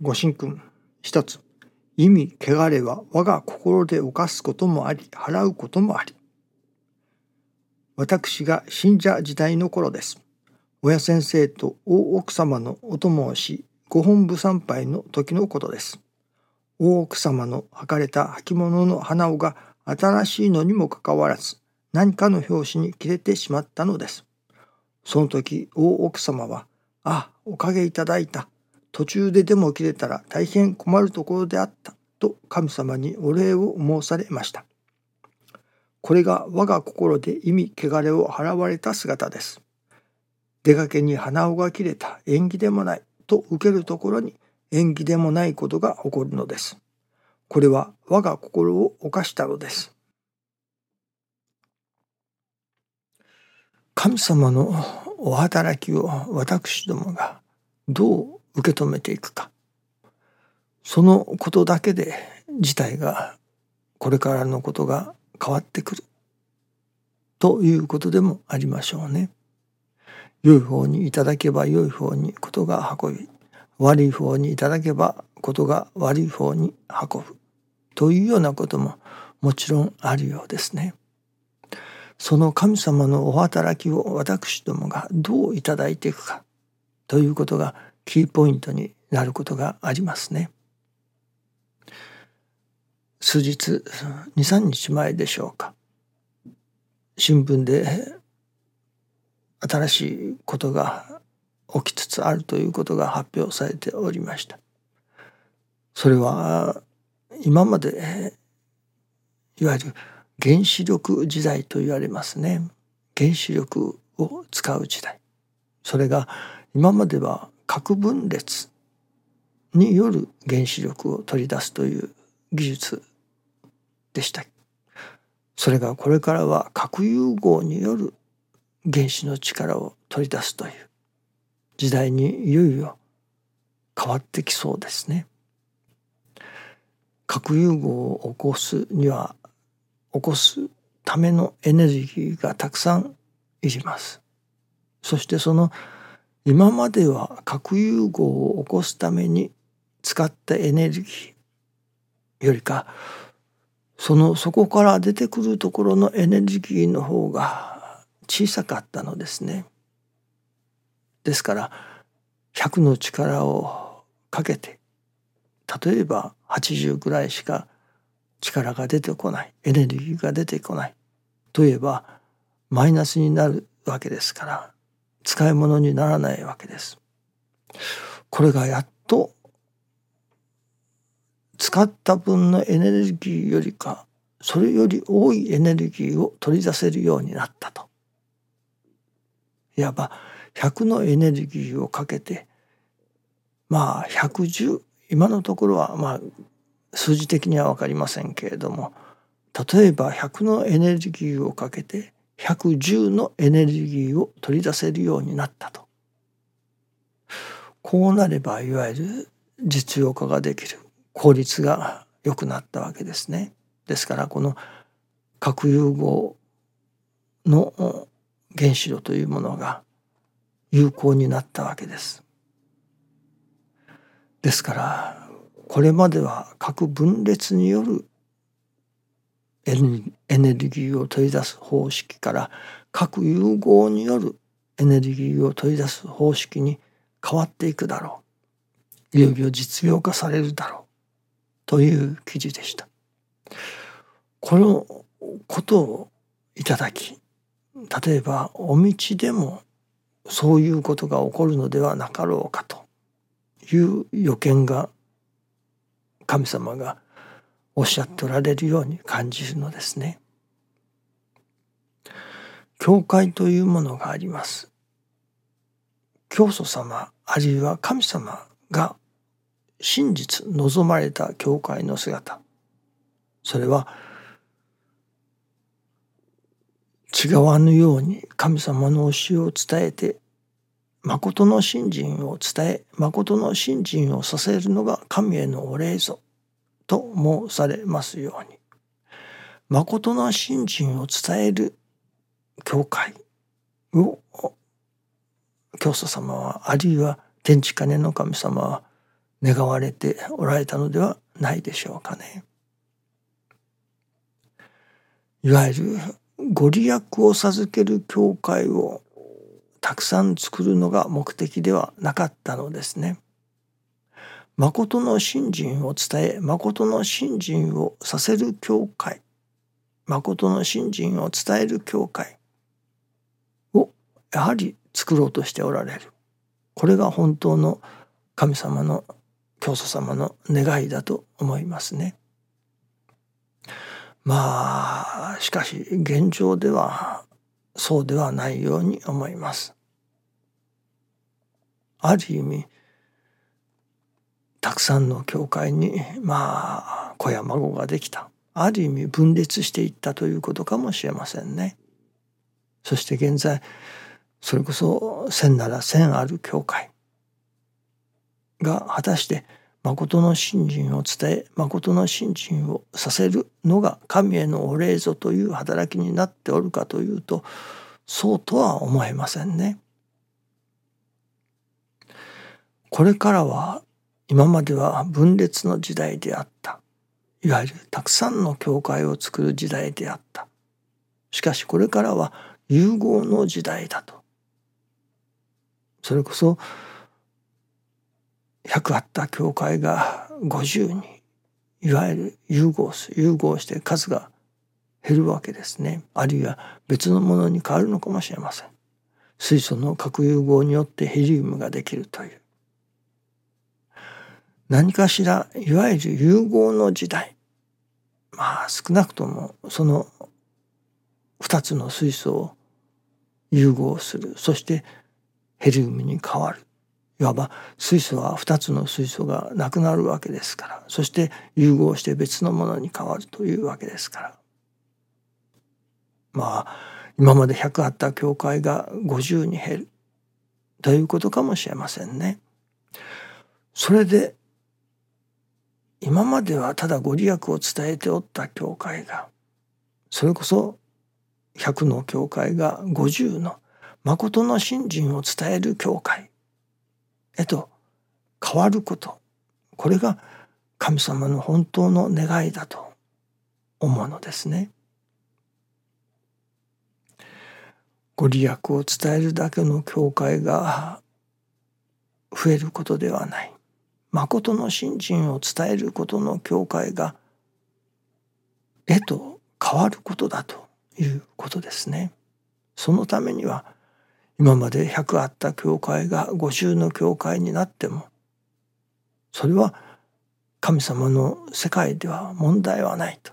ご神君一つ意味汚れは我が心で犯すこともあり払うこともあり。私が信者時代の頃です。親先生と大奥様のお供をしご本部参拝の時のことです。大奥様の履かれた履物の花緒が新しいのにもかかわらず何かの拍子に切れてしまったのです。その時大奥様は「あおかげいただいた。途中ででも切れたら大変困るところであった」と神様にお礼を申されました。これが我が心で意味汚れを払われた姿です。出かけに鼻緒が切れた縁起でもないと受けるところに縁起でもないことが起こるのです。これは我が心を犯したのです。神様のお働きを私どもがどう受け止めていくかそのことだけで事態がこれからのことが変わってくるということでもありましょうね。良い方にいただけば良い方にことが運び悪い方にいただけばことが悪い方に運ぶというようなことももちろんあるようですね。その神様のお働きを私どもがどういただいていくかということがキーポイントになることがありますね。数日23日前でしょうか新聞で新しいことが起きつつあるということが発表されておりました。それは今までいわゆる原子力時代と言われますね原子力を使う時代それが今までは核分裂による原子力を取り出すという技術でしたそれがこれからは核融合による原子の力を取り出すという時代にいよいよ変わってきそうですね。核融合を起こすには起こすためのエネルギーがたくさんいります。そしてその今までは核融合を起こすために使ったエネルギーよりかそのそこから出てくるところのエネルギーの方が小さかったのですね。ですから100の力をかけて例えば80ぐらいしか力が出てこないエネルギーが出てこないといえばマイナスになるわけですから使い物にならないわけです。これがやっと使った分のエネルギーよりかそれより多いエネルギーを取り出せるようになったと。いわば100のエネルギーをかけてまあ110今のところはまあ数字的には分かりませんけれども例えば100のエネルギーをかけて110のエネルギーを取り出せるようになったとこうなればいわゆる実用化ができる効率が良くなったわけですね。ですからこの核融合の原子炉というものが有効になったわけです。ですからこれまでは核分裂によるエネルギーを取り出す方式から核融合によるエネルギーを取り出す方式に変わっていくだろう。いよいよ実用化されるだろうという記事でした。このことをいただき例えばお道でもそういうことが起こるのではなかろうかという予見が神様がおっしゃっておられるように感じるのですね。教会というものがあります。教祖様あるいは神様が真実望まれた教会の姿それは違わぬように神様の教えを伝えて誠の信心を伝え誠の信心をさせるのが神へのお礼ぞと申されますように誠の信心を伝える教会を教祖様はあるいは天地金の神様は願われておられたのではないでしょうかね。いわゆるご利益を授ける教会をたくさん作るのが目的ではなかったのですね。誠の信心を伝え誠の信心をさせる教会誠の信心を伝える教会をやはり作ろうとしておられるこれが本当の神様の教祖様の願いだと思いますね。まあしかし現状ではそうではないように思います。ある意味たくさんの教会にまあ子や孫ができたある意味分裂していったということかもしれませんね。そして現在それこそ千なら千ある教会が果たして誠の信心を伝え誠の信心をさせるのが神へのお礼ぞという働きになっておるかというとそうとは思えませんね。これからは今までは分裂の時代であった。いわゆるたくさんの教会を作る時代であった。しかしこれからは融合の時代だと。それこそ100あった教会が50にいわゆる融合す融合して数が減るわけですね。あるいは別のものに変わるのかもしれません。水素の核融合によってヘリウムができるという。何かしらいわゆる融合の時代。まあ少なくともその2つの水素を融合する。そしてヘリウムに変わる。いわば水素は2つの水素がなくなるわけですから。そして融合して別のものに変わるというわけですから。まあ今まで100あった教会が50に減る。ということかもしれませんね。それで今まではただご利益を伝えておった教会がそれこそ100の教会が50の誠の信心を伝える教会へと変わることこれが神様の本当の願いだと思うのですね。ご利益を伝えるだけの教会が増えることではない。誠の信心を伝えることの教会が絵と変わることだということですね。そのためには今まで100あった教会が50の教会になってもそれは神様の世界では問題はないと。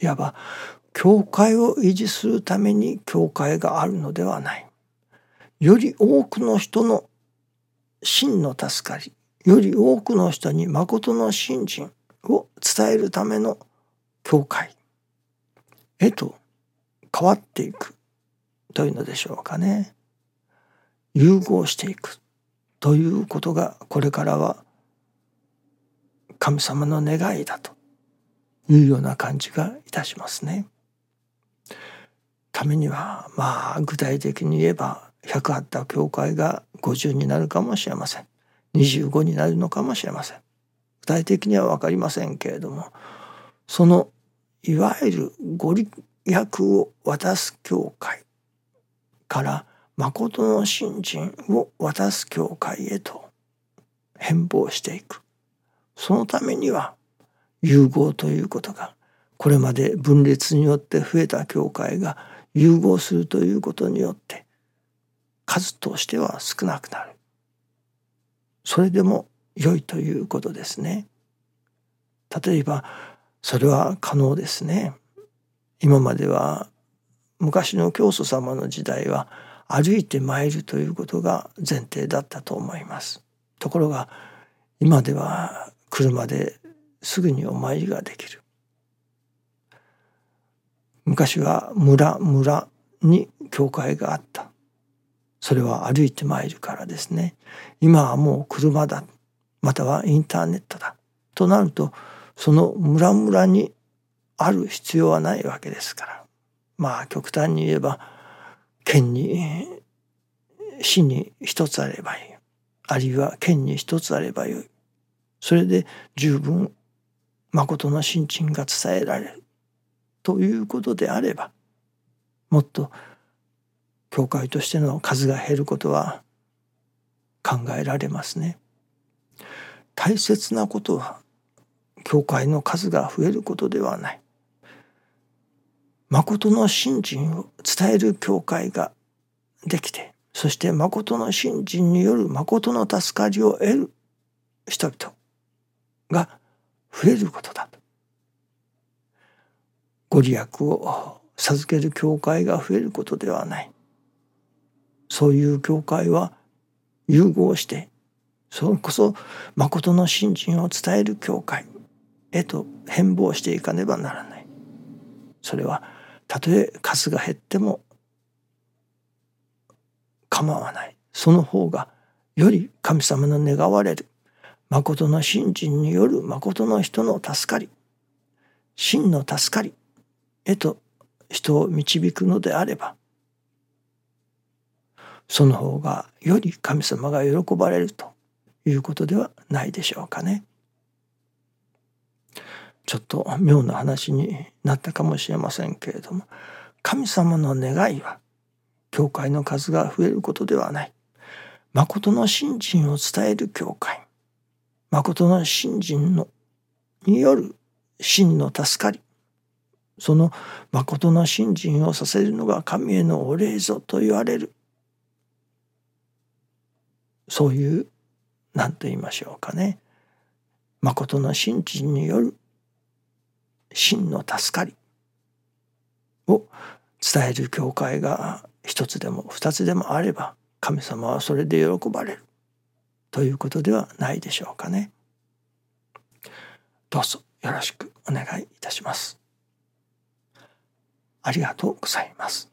いわば教会を維持するために教会があるのではない。より多くの人の真の助かりより多くの人に誠の信心を伝えるための教会へと変わっていくというのでしょうかね。融合していくということがこれからは神様の願いだというような感じがいたしますね。ためにはまあ具体的に言えば100あった教会が50になるかもしれません。25になるのかもしれません。具体的には分かりませんけれどもそのいわゆるご利益を渡す教会から誠の信心を渡す教会へと変貌していく。そのためには融合ということがこれまで分裂によって増えた教会が融合するということによって数としては少なくなる。それでも良いということですね。例えばそれは可能ですね。今までは昔の教祖様の時代は歩いて参るということが前提だったと思います。ところが今では車ですぐにお参りができる。昔は村村に教会があった。それは歩いて参るからですね。今はもう車だまたはインターネットだとなるとその村々にある必要はないわけですから。まあ極端に言えば県に市に一つあればいい。あるいは剣に一つあればよい。それで十分誠の心が伝えられる。ということであればもっと教会としての数が減ることは考えられますね。大切なことは教会の数が増えることではない。誠の信心を伝える教会ができてそして誠の信心による誠の助かりを得る人々が増えることだと。ご利益を授ける教会が増えることではない。そういう教会は融合してそれこそ誠の信心を伝える教会へと変貌していかねばならない。それはたとえ数が減っても構わない。その方がより神様の願われる誠の信心による誠の人の助かり真の助かりへと人を導くのであればその方がより神様が喜ばれるということではないでしょうかね。ちょっと妙な話になったかもしれませんけれども神様の願いは教会の数が増えることではない。誠の信心を伝える教会誠の信心のによる真の助かりその誠の信心をさせるのが神へのお礼ぞと言われるそういう何と言いましょうかね誠の信心による真の助かりを伝える教会が一つでも二つでもあれば神様はそれで喜ばれるということではないでしょうかね。どうぞよろしくお願いいたします。ありがとうございます。